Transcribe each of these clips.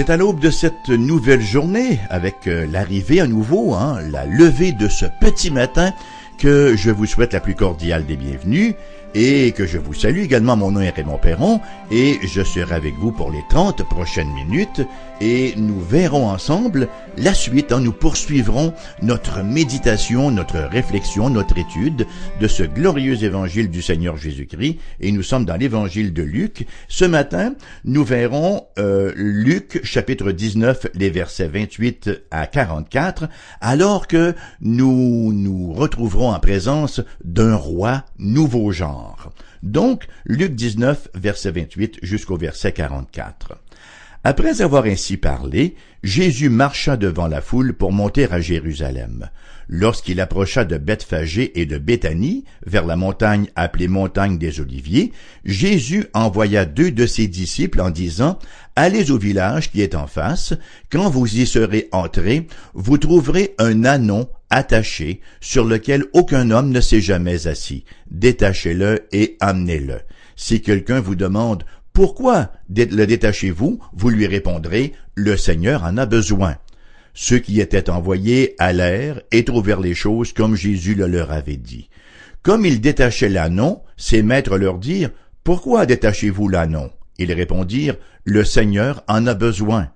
C'est à l'aube de cette nouvelle journée, avec euh, l'arrivée à nouveau, hein, la levée de ce petit matin, que je vous souhaite la plus cordiale des bienvenues et que je vous salue également. Mon nom est Raymond Perron et je serai avec vous pour les 30 prochaines minutes et nous verrons ensemble la suite. Hein. Nous poursuivrons notre méditation, notre réflexion, notre étude de ce glorieux évangile du Seigneur Jésus-Christ et nous sommes dans l'évangile de Luc. Ce matin, nous verrons euh, Luc chapitre 19, les versets 28 à 44, alors que nous nous retrouverons en présence d'un roi nouveau genre. Donc, Luc 19, verset 28 jusqu'au verset 44. Après avoir ainsi parlé, Jésus marcha devant la foule pour monter à Jérusalem. Lorsqu'il approcha de Bethphagée et de Béthanie, vers la montagne appelée montagne des Oliviers, Jésus envoya deux de ses disciples en disant, Allez au village qui est en face, quand vous y serez entrés, vous trouverez un anon attaché sur lequel aucun homme ne s'est jamais assis. Détachez-le et amenez-le. Si quelqu'un vous demande pourquoi le détachez-vous? Vous lui répondrez, Le Seigneur en a besoin. Ceux qui étaient envoyés allèrent et trouvèrent les choses comme Jésus le leur avait dit. Comme ils détachaient l'annon, ses maîtres leur dirent, Pourquoi détachez-vous l'annon Ils répondirent, Le Seigneur en a besoin.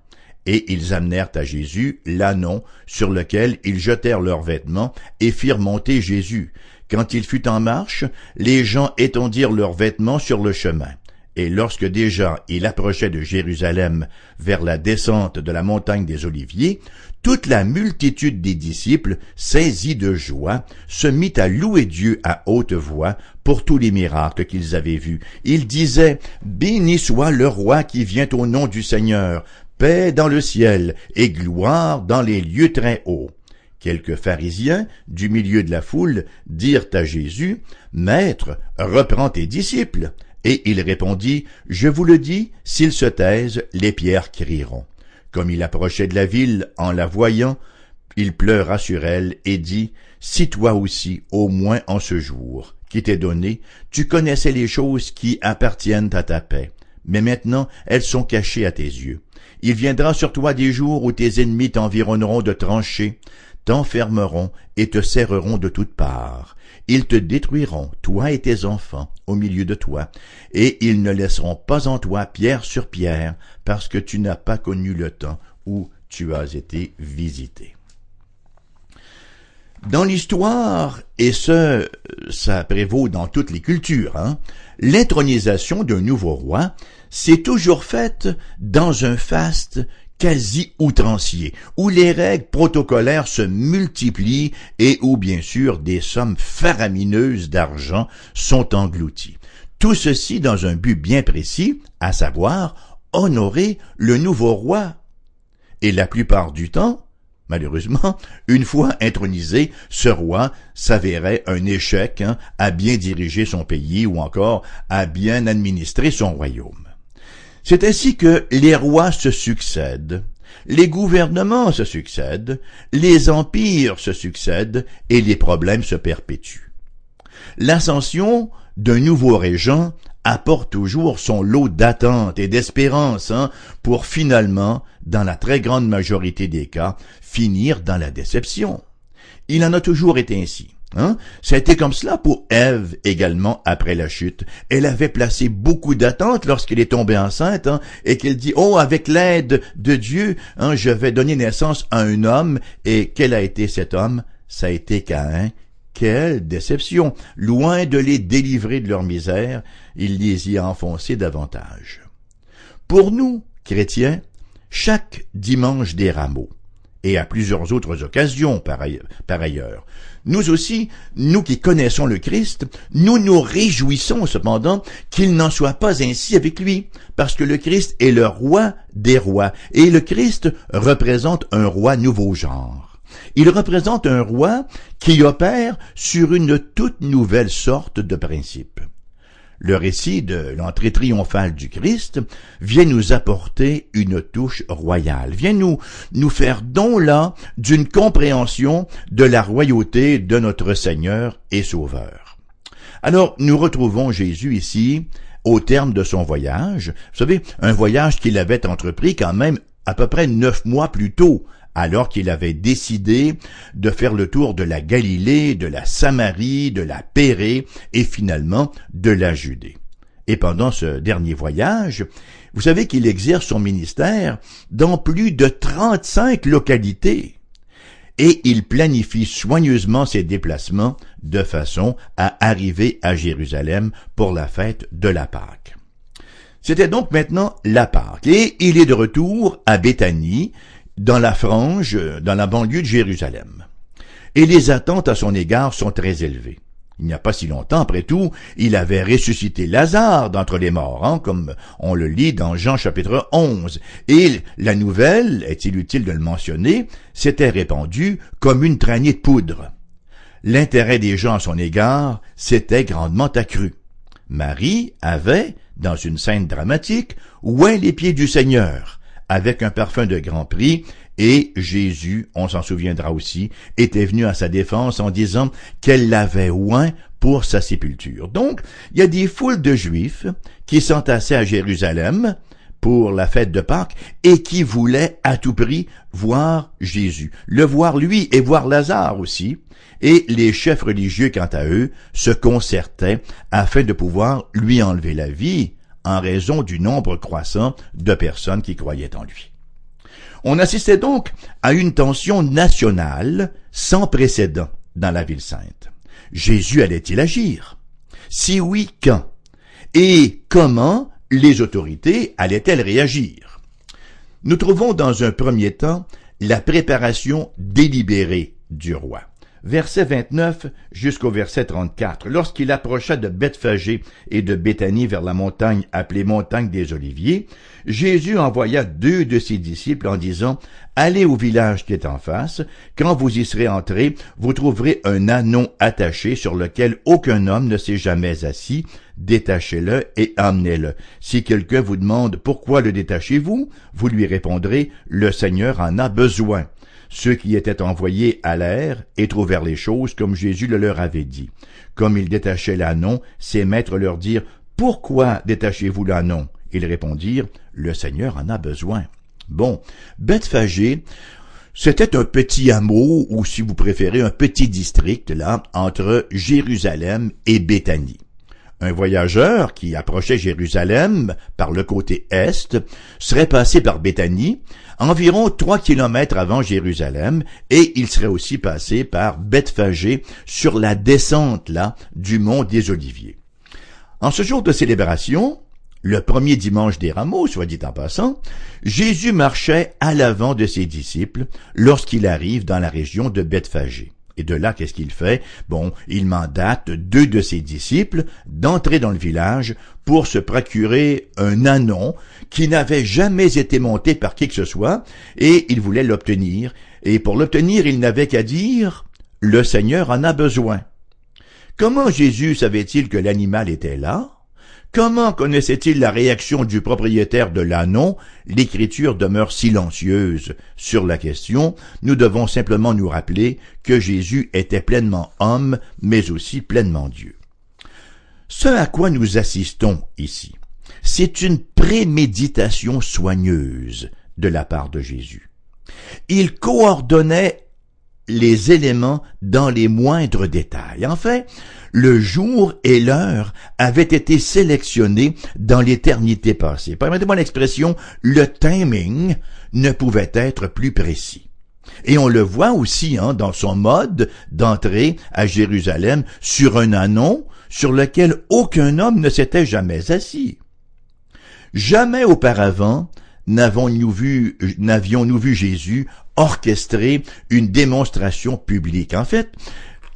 Et ils amenèrent à Jésus l'annon sur lequel ils jetèrent leurs vêtements et firent monter Jésus. Quand il fut en marche, les gens étendirent leurs vêtements sur le chemin. Et lorsque déjà il approchait de Jérusalem vers la descente de la montagne des Oliviers, toute la multitude des disciples, saisis de joie, se mit à louer Dieu à haute voix pour tous les miracles qu'ils avaient vus. Ils disaient, Béni soit le roi qui vient au nom du Seigneur, paix dans le ciel et gloire dans les lieux très hauts. Quelques pharisiens, du milieu de la foule, dirent à Jésus, Maître, reprends tes disciples. Et il répondit, Je vous le dis, s'ils se taisent, les pierres crieront. Comme il approchait de la ville, en la voyant, il pleura sur elle et dit, Si toi aussi, au moins en ce jour, qui t'est donné, tu connaissais les choses qui appartiennent à ta paix, mais maintenant elles sont cachées à tes yeux. Il viendra sur toi des jours où tes ennemis t'environneront de tranchées, t'enfermeront et te serreront de toutes parts. Ils te détruiront, toi et tes enfants, au milieu de toi, et ils ne laisseront pas en toi pierre sur pierre, parce que tu n'as pas connu le temps où tu as été visité. Dans l'histoire, et ce, ça prévaut dans toutes les cultures, hein, l'intronisation d'un nouveau roi s'est toujours faite dans un faste quasi outrancier, où les règles protocolaires se multiplient et où bien sûr des sommes faramineuses d'argent sont englouties. Tout ceci dans un but bien précis, à savoir honorer le nouveau roi. Et la plupart du temps, malheureusement, une fois intronisé, ce roi s'avérait un échec hein, à bien diriger son pays ou encore à bien administrer son royaume. C'est ainsi que les rois se succèdent, les gouvernements se succèdent, les empires se succèdent et les problèmes se perpétuent. L'ascension d'un nouveau régent apporte toujours son lot d'attente et d'espérance hein, pour finalement, dans la très grande majorité des cas, finir dans la déception. Il en a toujours été ainsi. Hein? Ça a été comme cela pour Ève également après la chute. Elle avait placé beaucoup d'attentes lorsqu'elle est tombée enceinte hein, et qu'elle dit oh avec l'aide de Dieu hein, je vais donner naissance à un homme et quel a été cet homme? Ça a été Caïn. Quelle déception Loin de les délivrer de leur misère, il les y a enfoncés davantage. Pour nous, chrétiens, chaque dimanche des rameaux, et à plusieurs autres occasions par ailleurs. Nous aussi, nous qui connaissons le Christ, nous nous réjouissons cependant qu'il n'en soit pas ainsi avec lui, parce que le Christ est le roi des rois, et le Christ représente un roi nouveau genre. Il représente un roi qui opère sur une toute nouvelle sorte de principe le récit de l'entrée triomphale du Christ vient nous apporter une touche royale, vient nous, nous faire don là d'une compréhension de la royauté de notre Seigneur et Sauveur. Alors, nous retrouvons Jésus ici au terme de son voyage. Vous savez, un voyage qu'il avait entrepris quand même à peu près neuf mois plus tôt, alors qu'il avait décidé de faire le tour de la Galilée, de la Samarie, de la Pérée et finalement de la Judée. Et pendant ce dernier voyage, vous savez qu'il exerce son ministère dans plus de 35 localités. Et il planifie soigneusement ses déplacements de façon à arriver à Jérusalem pour la fête de la Pâque. C'était donc maintenant la Pâque, et il est de retour à Béthanie, dans la frange, dans la banlieue de Jérusalem. Et les attentes à son égard sont très élevées. Il n'y a pas si longtemps, après tout, il avait ressuscité Lazare d'entre les morts, hein, comme on le lit dans Jean chapitre 11. Et la nouvelle, est-il utile de le mentionner, s'était répandue comme une traînée de poudre. L'intérêt des gens à son égard s'était grandement accru. Marie avait, dans une scène dramatique, oué les pieds du Seigneur, avec un parfum de grand prix, et Jésus, on s'en souviendra aussi, était venu à sa défense en disant qu'elle l'avait oint pour sa sépulture. Donc, il y a des foules de Juifs qui s'entassaient à Jérusalem pour la fête de Pâques et qui voulaient à tout prix voir Jésus, le voir lui et voir Lazare aussi, et les chefs religieux, quant à eux, se concertaient afin de pouvoir lui enlever la vie en raison du nombre croissant de personnes qui croyaient en lui. On assistait donc à une tension nationale sans précédent dans la ville sainte. Jésus allait-il agir? Si oui, quand? Et comment les autorités allaient-elles réagir? Nous trouvons dans un premier temps la préparation délibérée du roi verset 29 jusqu'au verset 34. Lorsqu'il approcha de Bethphagée et de Béthanie vers la montagne appelée montagne des Oliviers, Jésus envoya deux de ses disciples en disant, Allez au village qui est en face, quand vous y serez entrés, vous trouverez un anon attaché sur lequel aucun homme ne s'est jamais assis, détachez-le et amenez-le. Si quelqu'un vous demande pourquoi le détachez-vous, vous lui répondrez, le Seigneur en a besoin. Ceux qui étaient envoyés l'air et trouvèrent les choses comme Jésus le leur avait dit. Comme ils détachaient l'annon, ses maîtres leur dirent, Pourquoi détachez-vous l'annon? Ils répondirent, Le Seigneur en a besoin. Bon, Bethphagée, c'était un petit hameau, ou si vous préférez, un petit district, là, entre Jérusalem et Béthanie. Un voyageur qui approchait Jérusalem par le côté est serait passé par Béthanie, environ trois kilomètres avant Jérusalem, et il serait aussi passé par Bethphagée sur la descente là du mont des Oliviers. En ce jour de célébration, le premier dimanche des rameaux, soit dit en passant, Jésus marchait à l'avant de ses disciples lorsqu'il arrive dans la région de Bethphagée. Et de là, qu'est-ce qu'il fait? Bon, il mandate deux de ses disciples d'entrer dans le village pour se procurer un anon qui n'avait jamais été monté par qui que ce soit, et il voulait l'obtenir. Et pour l'obtenir, il n'avait qu'à dire, le Seigneur en a besoin. Comment Jésus savait-il que l'animal était là? Comment connaissait-il la réaction du propriétaire de l'annon L'écriture demeure silencieuse sur la question. Nous devons simplement nous rappeler que Jésus était pleinement homme, mais aussi pleinement Dieu. Ce à quoi nous assistons ici, c'est une préméditation soigneuse de la part de Jésus. Il coordonnait les éléments dans les moindres détails. En le jour et l'heure avaient été sélectionnés dans l'éternité passée. Permettez-moi l'expression, le timing ne pouvait être plus précis. Et on le voit aussi hein, dans son mode d'entrée à Jérusalem sur un anon sur lequel aucun homme ne s'était jamais assis. Jamais auparavant n'avions-nous vu, n'avions-nous vu Jésus orchestrer une démonstration publique. En fait,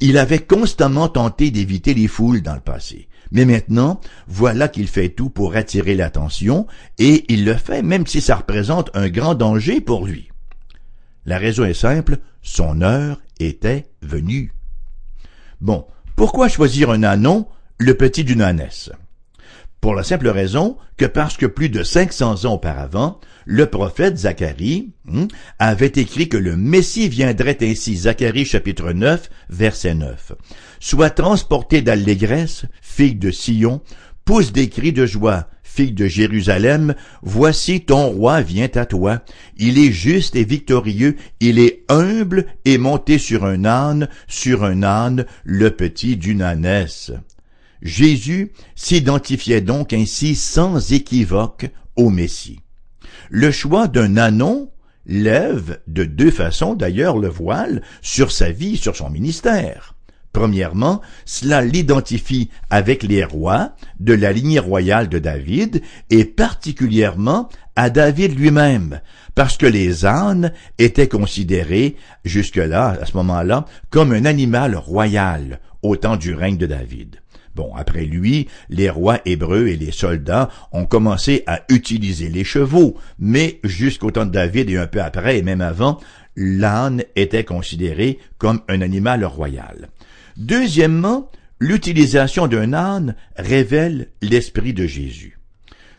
il avait constamment tenté d'éviter les foules dans le passé. Mais maintenant, voilà qu'il fait tout pour attirer l'attention, et il le fait même si ça représente un grand danger pour lui. La raison est simple, son heure était venue. Bon, pourquoi choisir un anon, le petit d'une ânesse? Pour la simple raison que parce que plus de 500 ans auparavant, le prophète Zacharie hmm, avait écrit que le Messie viendrait ainsi, Zacharie chapitre 9, verset 9. Sois transporté d'allégresse, fille de Sion, pousse des cris de joie, fille de Jérusalem, voici ton roi vient à toi. Il est juste et victorieux, il est humble et monté sur un âne, sur un âne, le petit d'une ânesse. Jésus s'identifiait donc ainsi sans équivoque au Messie. Le choix d'un anon lève de deux façons d'ailleurs le voile sur sa vie, sur son ministère. Premièrement, cela l'identifie avec les rois de la lignée royale de David et particulièrement à David lui-même, parce que les ânes étaient considérés jusque-là, à ce moment-là, comme un animal royal au temps du règne de David. Bon, après lui, les rois hébreux et les soldats ont commencé à utiliser les chevaux, mais jusqu'au temps de David et un peu après et même avant, l'âne était considéré comme un animal royal. Deuxièmement, l'utilisation d'un âne révèle l'esprit de Jésus.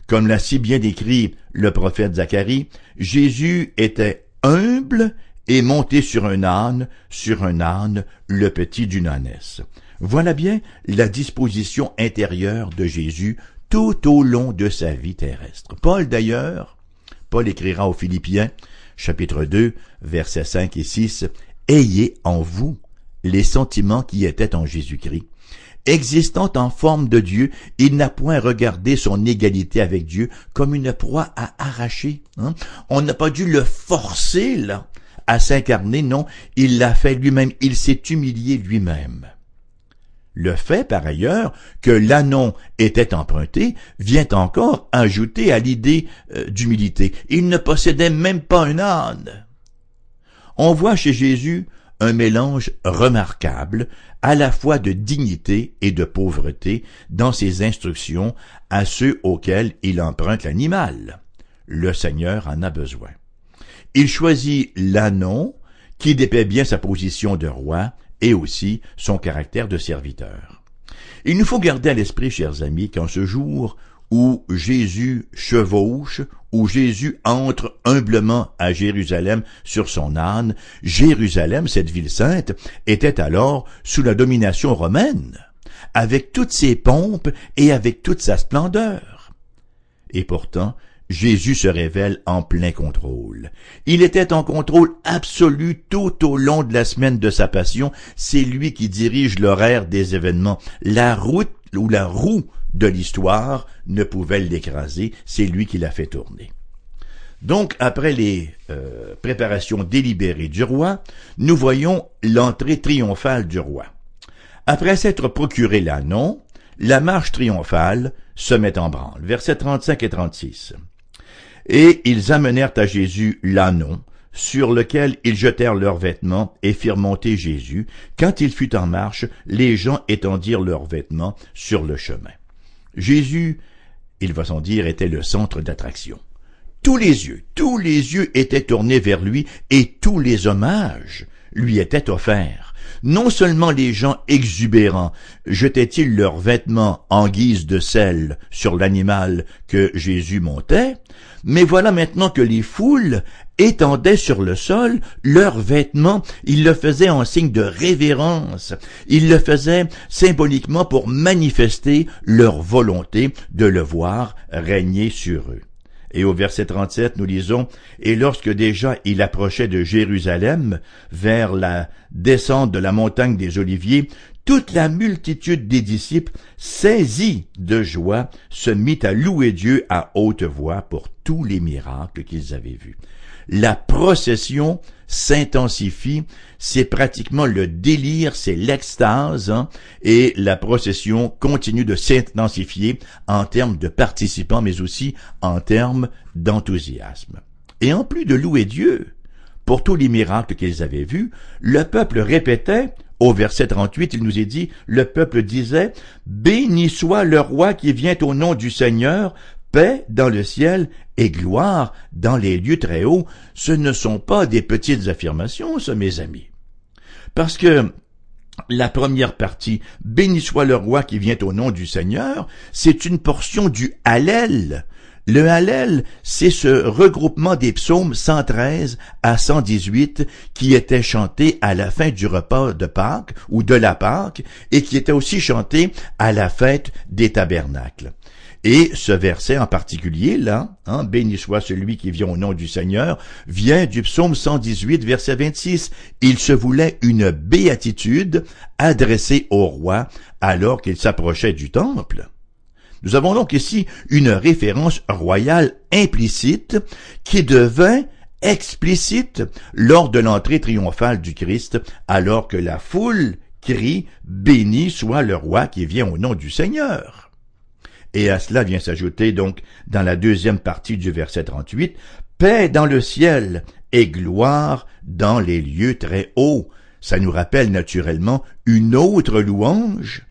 Comme l'a si bien décrit le prophète Zacharie, Jésus était humble et monté sur un âne, sur un âne, le petit d'une ânesse. Voilà bien la disposition intérieure de Jésus tout au long de sa vie terrestre. Paul d'ailleurs, Paul écrira aux Philippiens, chapitre 2, versets 5 et 6, Ayez en vous les sentiments qui étaient en Jésus-Christ. Existant en forme de Dieu, il n'a point regardé son égalité avec Dieu comme une proie à arracher. Hein. On n'a pas dû le forcer là à s'incarner, non, il l'a fait lui-même, il s'est humilié lui-même. Le fait, par ailleurs, que l'annon était emprunté vient encore ajouter à l'idée euh, d'humilité. Il ne possédait même pas un âne. On voit chez Jésus un mélange remarquable à la fois de dignité et de pauvreté dans ses instructions à ceux auxquels il emprunte l'animal. Le Seigneur en a besoin. Il choisit l'annon qui dépaie bien sa position de roi et aussi son caractère de serviteur. Il nous faut garder à l'esprit, chers amis, qu'en ce jour où Jésus chevauche, où Jésus entre humblement à Jérusalem sur son âne, Jérusalem, cette ville sainte, était alors sous la domination romaine, avec toutes ses pompes et avec toute sa splendeur. Et pourtant, Jésus se révèle en plein contrôle. Il était en contrôle absolu tout au long de la semaine de sa passion. C'est lui qui dirige l'horaire des événements. La route ou la roue de l'histoire ne pouvait l'écraser, c'est lui qui l'a fait tourner. Donc, après les euh, préparations délibérées du roi, nous voyons l'entrée triomphale du roi. Après s'être procuré l'annon, la marche triomphale se met en branle. Versets 35 et 36. Et ils amenèrent à Jésus l'annon, sur lequel ils jetèrent leurs vêtements et firent monter Jésus. Quand il fut en marche, les gens étendirent leurs vêtements sur le chemin. Jésus, il va sans dire, était le centre d'attraction. Tous les yeux, tous les yeux étaient tournés vers lui et tous les hommages lui étaient offerts. Non seulement les gens exubérants jetaient-ils leurs vêtements en guise de sel sur l'animal que Jésus montait, mais voilà maintenant que les foules étendaient sur le sol leurs vêtements, ils le faisaient en signe de révérence, ils le faisaient symboliquement pour manifester leur volonté de le voir régner sur eux. Et au verset 37, nous lisons, Et lorsque déjà il approchait de Jérusalem, vers la descente de la montagne des Oliviers, toute la multitude des disciples, saisis de joie, se mit à louer Dieu à haute voix pour tous les miracles qu'ils avaient vus. La procession s'intensifie, c'est pratiquement le délire, c'est l'extase, hein, et la procession continue de s'intensifier en termes de participants, mais aussi en termes d'enthousiasme. Et en plus de louer Dieu pour tous les miracles qu'ils avaient vus, le peuple répétait au verset 38, il nous est dit, le peuple disait, Béni soit le roi qui vient au nom du Seigneur, paix dans le ciel et gloire dans les lieux très hauts. Ce ne sont pas des petites affirmations, ça, mes amis. Parce que la première partie, Béni soit le roi qui vient au nom du Seigneur, c'est une portion du Hallel, le Hallel, c'est ce regroupement des psaumes 113 à 118 qui étaient chantés à la fin du repas de Pâques ou de la Pâque et qui étaient aussi chantés à la fête des tabernacles. Et ce verset en particulier, là, hein, béni soit celui qui vient au nom du Seigneur, vient du psaume 118, verset 26. Il se voulait une béatitude adressée au roi alors qu'il s'approchait du temple. Nous avons donc ici une référence royale implicite qui devint explicite lors de l'entrée triomphale du Christ, alors que la foule crie Béni soit le roi qui vient au nom du Seigneur. Et à cela vient s'ajouter donc dans la deuxième partie du verset 38, Paix dans le ciel et gloire dans les lieux très hauts. Ça nous rappelle naturellement une autre louange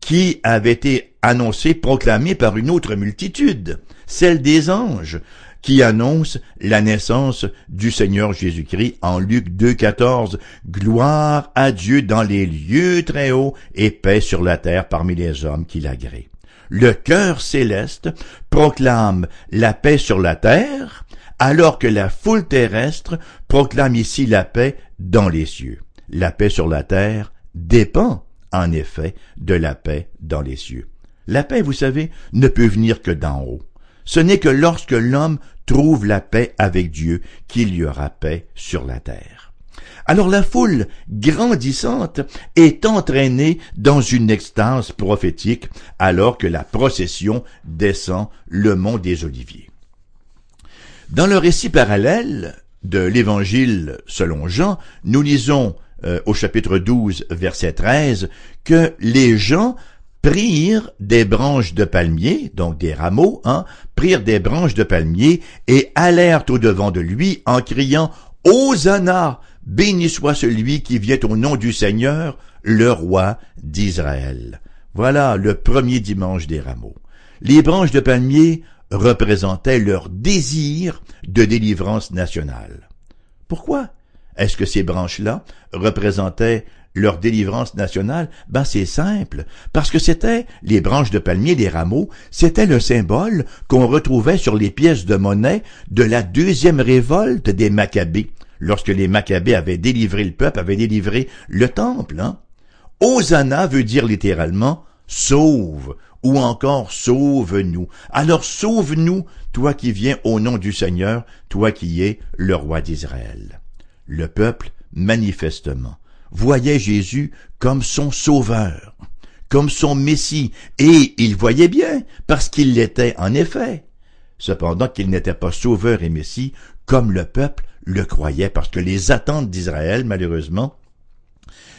qui avait été annoncée, proclamée par une autre multitude, celle des anges, qui annonce la naissance du Seigneur Jésus-Christ en Luc 2.14. Gloire à Dieu dans les lieux très hauts et paix sur la terre parmi les hommes qui l'agréent. Le cœur céleste proclame la paix sur la terre, alors que la foule terrestre proclame ici la paix dans les cieux. La paix sur la terre dépend, en effet, de la paix dans les cieux. La paix, vous savez, ne peut venir que d'en haut. Ce n'est que lorsque l'homme trouve la paix avec Dieu qu'il y aura paix sur la terre. Alors la foule grandissante est entraînée dans une extase prophétique alors que la procession descend le mont des Oliviers. Dans le récit parallèle de l'Évangile selon Jean, nous lisons euh, au chapitre 12, verset 13, que les gens prirent des branches de palmier, donc des rameaux, hein, prirent des branches de palmier et allèrent au devant de lui en criant Hosanna, béni soit celui qui vient au nom du Seigneur, le roi d'Israël. Voilà le premier dimanche des rameaux. Les branches de palmier représentaient leur désir de délivrance nationale. Pourquoi est-ce que ces branches-là représentaient leur délivrance nationale? Ben, c'est simple. Parce que c'était les branches de palmier, les rameaux, c'était le symbole qu'on retrouvait sur les pièces de monnaie de la deuxième révolte des Maccabées, lorsque les Maccabées avaient délivré le peuple, avaient délivré le temple, hein. Hosanna veut dire littéralement sauve ou encore sauve-nous. Alors sauve-nous, toi qui viens au nom du Seigneur, toi qui es le roi d'Israël. Le peuple, manifestement, voyait Jésus comme son sauveur, comme son Messie, et il voyait bien, parce qu'il l'était en effet. Cependant qu'il n'était pas sauveur et Messie, comme le peuple le croyait, parce que les attentes d'Israël, malheureusement,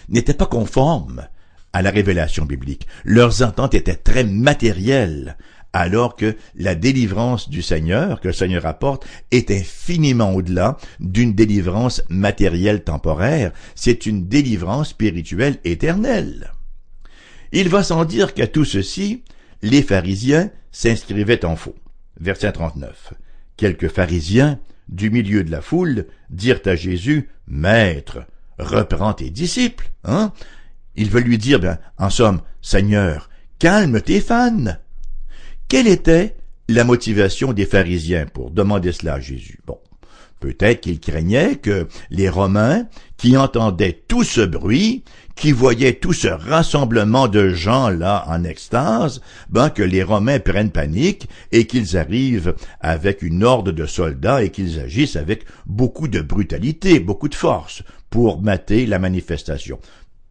n'étaient pas conformes à la révélation biblique. Leurs attentes étaient très matérielles, alors que la délivrance du Seigneur, que le Seigneur apporte, est infiniment au-delà d'une délivrance matérielle temporaire, c'est une délivrance spirituelle éternelle. Il va sans dire qu'à tout ceci, les pharisiens s'inscrivaient en faux. Verset 39. Quelques pharisiens, du milieu de la foule, dirent à Jésus, Maître, reprends tes disciples, hein? Il veut lui dire, ben, en somme, Seigneur, calme tes fans. Quelle était la motivation des pharisiens pour demander cela à Jésus? Bon, peut-être qu'ils craignaient que les Romains, qui entendaient tout ce bruit, qui voyaient tout ce rassemblement de gens là en extase, ben que les Romains prennent panique et qu'ils arrivent avec une horde de soldats et qu'ils agissent avec beaucoup de brutalité, beaucoup de force pour mater la manifestation.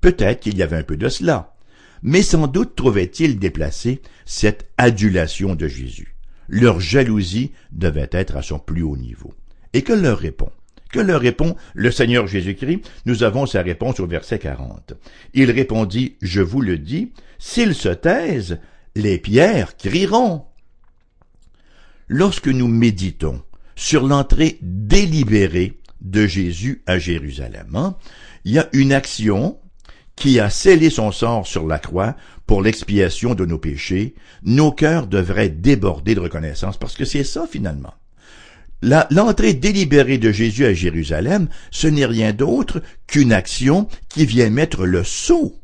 Peut-être qu'il y avait un peu de cela mais sans doute trouvaient-ils déplacé cette adulation de Jésus. Leur jalousie devait être à son plus haut niveau. Et que leur répond? Que leur répond le Seigneur Jésus-Christ? Nous avons sa réponse au verset 40. Il répondit, Je vous le dis, s'ils se taisent, les pierres crieront. Lorsque nous méditons sur l'entrée délibérée de Jésus à Jérusalem, hein, il y a une action qui a scellé son sort sur la croix pour l'expiation de nos péchés, nos cœurs devraient déborder de reconnaissance, parce que c'est ça finalement. L'entrée délibérée de Jésus à Jérusalem, ce n'est rien d'autre qu'une action qui vient mettre le sceau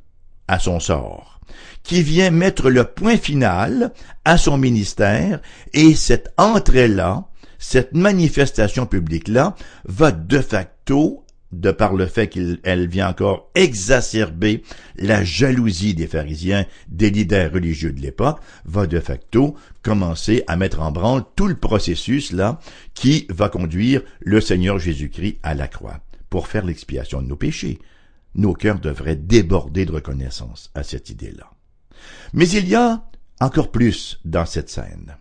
à son sort, qui vient mettre le point final à son ministère, et cette entrée-là, cette manifestation publique-là, va de facto de par le fait qu'elle vient encore exacerber la jalousie des pharisiens, des leaders religieux de l'époque, va de facto commencer à mettre en branle tout le processus là qui va conduire le Seigneur Jésus-Christ à la croix pour faire l'expiation de nos péchés. Nos cœurs devraient déborder de reconnaissance à cette idée-là. Mais il y a encore plus dans cette scène.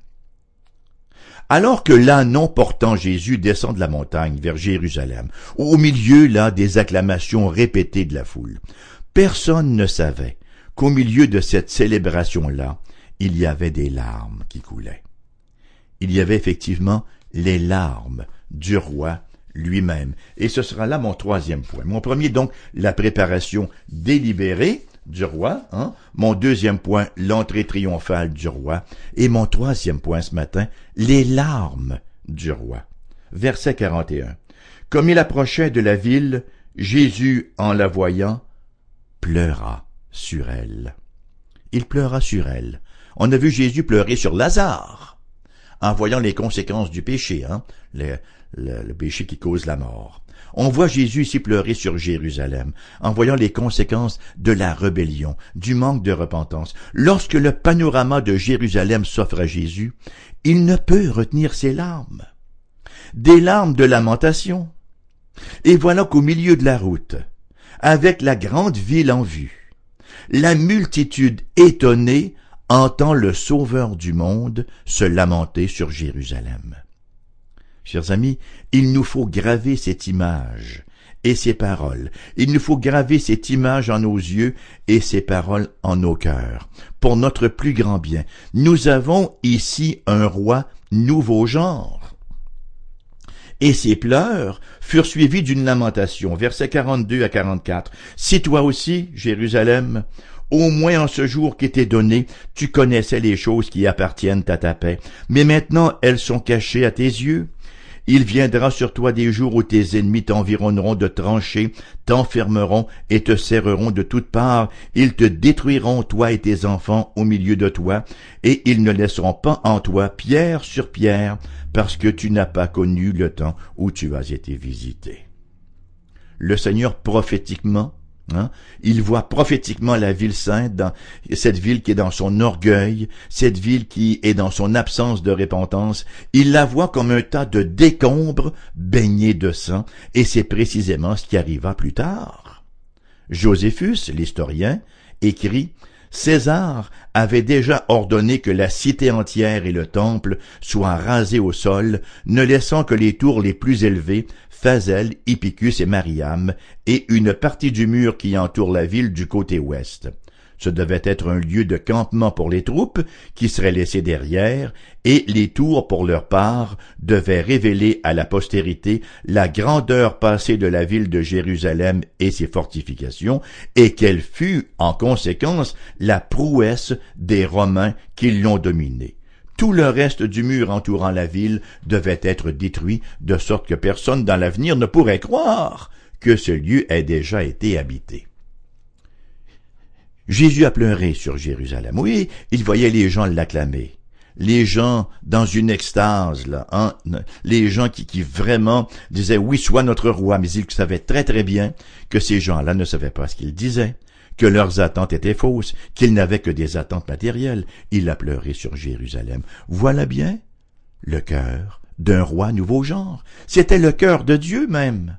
Alors que l'ânon portant Jésus descend de la montagne vers Jérusalem, au milieu là des acclamations répétées de la foule, personne ne savait qu'au milieu de cette célébration-là, il y avait des larmes qui coulaient. Il y avait effectivement les larmes du roi lui-même. Et ce sera là mon troisième point. Mon premier, donc, la préparation délibérée du roi. Hein? Mon deuxième point, l'entrée triomphale du roi. Et mon troisième point ce matin, les larmes du roi. Verset 41. Comme il approchait de la ville, Jésus, en la voyant, pleura sur elle. Il pleura sur elle. On a vu Jésus pleurer sur Lazare, en voyant les conséquences du péché, hein? le, le péché qui cause la mort. On voit Jésus ici pleurer sur Jérusalem, en voyant les conséquences de la rébellion, du manque de repentance. Lorsque le panorama de Jérusalem s'offre à Jésus, il ne peut retenir ses larmes. Des larmes de lamentation. Et voilà qu'au milieu de la route, avec la grande ville en vue, la multitude étonnée entend le Sauveur du monde se lamenter sur Jérusalem. Chers amis, il nous faut graver cette image et ces paroles. Il nous faut graver cette image en nos yeux et ces paroles en nos cœurs, pour notre plus grand bien. Nous avons ici un roi nouveau genre. Et ces pleurs furent suivis d'une lamentation. Versets 42 à 44. Si toi aussi, Jérusalem, au moins en ce jour qui t'est donné, tu connaissais les choses qui appartiennent à ta paix, mais maintenant elles sont cachées à tes yeux. Il viendra sur toi des jours où tes ennemis t'environneront de tranchées, t'enfermeront et te serreront de toutes parts. Ils te détruiront, toi et tes enfants, au milieu de toi, et ils ne laisseront pas en toi pierre sur pierre, parce que tu n'as pas connu le temps où tu as été visité. Le Seigneur prophétiquement Hein? Il voit prophétiquement la ville sainte, cette ville qui est dans son orgueil, cette ville qui est dans son absence de repentance. Il la voit comme un tas de décombres baignés de sang, et c'est précisément ce qui arriva plus tard. Joséphus, l'historien, écrit César avait déjà ordonné que la cité entière et le temple soient rasés au sol, ne laissant que les tours les plus élevées, Fazel, Hippicus et Mariam, et une partie du mur qui entoure la ville du côté ouest. Ce devait être un lieu de campement pour les troupes qui seraient laissées derrière, et les tours, pour leur part, devaient révéler à la postérité la grandeur passée de la ville de Jérusalem et ses fortifications, et quelle fut, en conséquence, la prouesse des Romains qui l'ont dominée. Tout le reste du mur entourant la ville devait être détruit, de sorte que personne dans l'avenir ne pourrait croire que ce lieu ait déjà été habité. Jésus a pleuré sur Jérusalem. Oui, il voyait les gens l'acclamer. Les gens dans une extase, là, hein, les gens qui, vraiment disaient oui, sois notre roi, mais ils savaient très très bien que ces gens-là ne savaient pas ce qu'ils disaient, que leurs attentes étaient fausses, qu'ils n'avaient que des attentes matérielles. Il a pleuré sur Jérusalem. Voilà bien le cœur d'un roi nouveau genre. C'était le cœur de Dieu même.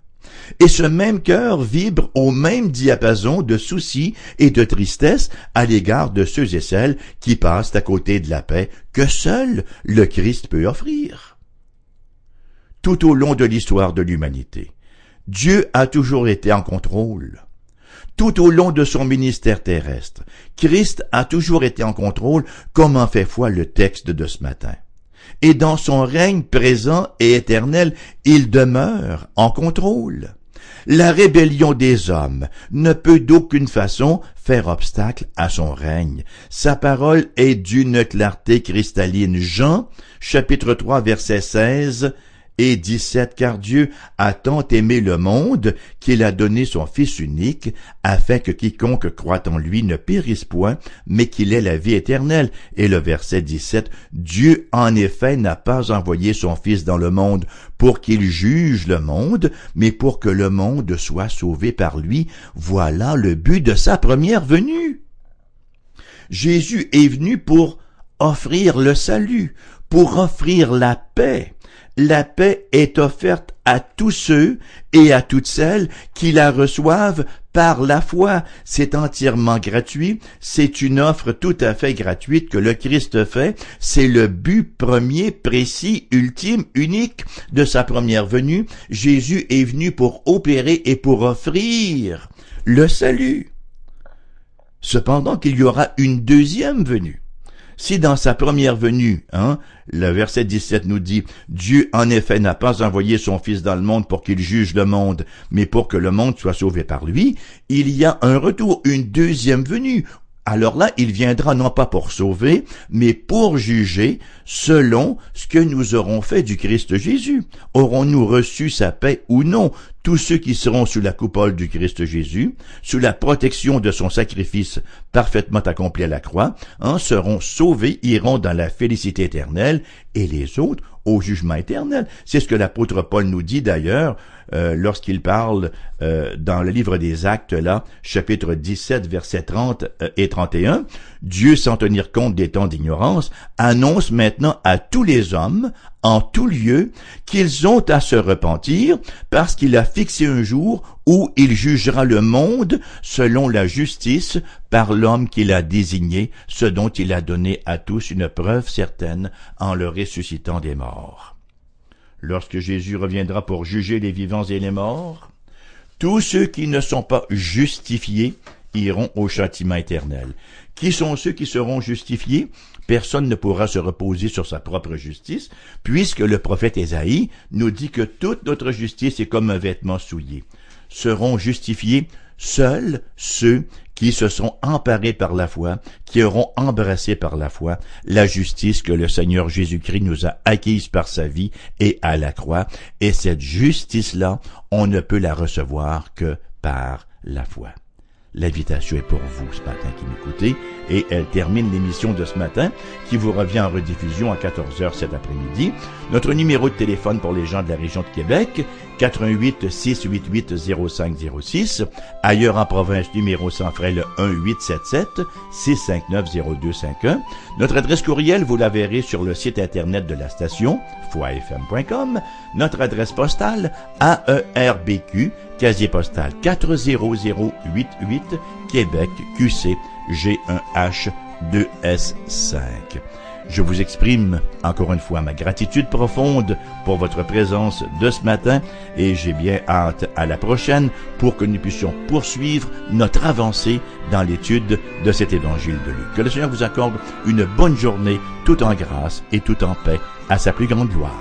Et ce même cœur vibre au même diapason de soucis et de tristesse à l'égard de ceux et celles qui passent à côté de la paix que seul le Christ peut offrir. Tout au long de l'histoire de l'humanité, Dieu a toujours été en contrôle. Tout au long de son ministère terrestre, Christ a toujours été en contrôle, comme en fait foi le texte de ce matin et dans son règne présent et éternel, il demeure en contrôle. La rébellion des hommes ne peut d'aucune façon faire obstacle à son règne. Sa parole est d'une clarté cristalline. Jean, chapitre 3, verset 16, et 17, car Dieu a tant aimé le monde qu'il a donné son Fils unique, afin que quiconque croit en lui ne périsse point, mais qu'il ait la vie éternelle. Et le verset 17, Dieu en effet n'a pas envoyé son Fils dans le monde pour qu'il juge le monde, mais pour que le monde soit sauvé par lui. Voilà le but de sa première venue. Jésus est venu pour offrir le salut, pour offrir la paix. La paix est offerte à tous ceux et à toutes celles qui la reçoivent par la foi. C'est entièrement gratuit. C'est une offre tout à fait gratuite que le Christ fait. C'est le but premier, précis, ultime, unique de sa première venue. Jésus est venu pour opérer et pour offrir le salut. Cependant qu'il y aura une deuxième venue. Si dans sa première venue, hein, le verset 17 nous dit, Dieu en effet n'a pas envoyé son Fils dans le monde pour qu'il juge le monde, mais pour que le monde soit sauvé par lui, il y a un retour, une deuxième venue, alors là, il viendra non pas pour sauver, mais pour juger selon ce que nous aurons fait du Christ Jésus. Aurons-nous reçu sa paix ou non? Tous ceux qui seront sous la coupole du Christ Jésus, sous la protection de son sacrifice parfaitement accompli à la croix, hein, seront sauvés, iront dans la félicité éternelle, et les autres au jugement éternel. C'est ce que l'apôtre Paul nous dit d'ailleurs euh, lorsqu'il parle euh, dans le livre des Actes, là, chapitre 17, versets 30 euh, et 31. Dieu, sans tenir compte des temps d'ignorance, annonce maintenant à tous les hommes, en tout lieu, qu'ils ont à se repentir, parce qu'il a fixé un jour où il jugera le monde selon la justice par l'homme qu'il a désigné, ce dont il a donné à tous une preuve certaine en le ressuscitant des morts. Lorsque Jésus reviendra pour juger les vivants et les morts, tous ceux qui ne sont pas justifiés iront au châtiment éternel. Qui sont ceux qui seront justifiés? Personne ne pourra se reposer sur sa propre justice, puisque le prophète Ésaïe nous dit que toute notre justice est comme un vêtement souillé seront justifiés seuls ceux qui se sont emparés par la foi, qui auront embrassé par la foi la justice que le Seigneur Jésus-Christ nous a acquise par sa vie et à la croix. Et cette justice-là, on ne peut la recevoir que par la foi. L'invitation est pour vous ce matin qui m'écoutez et elle termine l'émission de ce matin qui vous revient en rediffusion à 14h cet après-midi. Notre numéro de téléphone pour les gens de la région de Québec, 88 688 0506. Ailleurs en province, numéro sans frais le 1877 659 0251. Notre adresse courriel, vous la verrez sur le site internet de la station, foifm.com. Notre adresse postale, AERBQ casier postal 40088, Québec, QC, G1H 2S5. Je vous exprime encore une fois ma gratitude profonde pour votre présence de ce matin et j'ai bien hâte à la prochaine pour que nous puissions poursuivre notre avancée dans l'étude de cet évangile de Luc. Que le Seigneur vous accorde une bonne journée tout en grâce et tout en paix à sa plus grande gloire.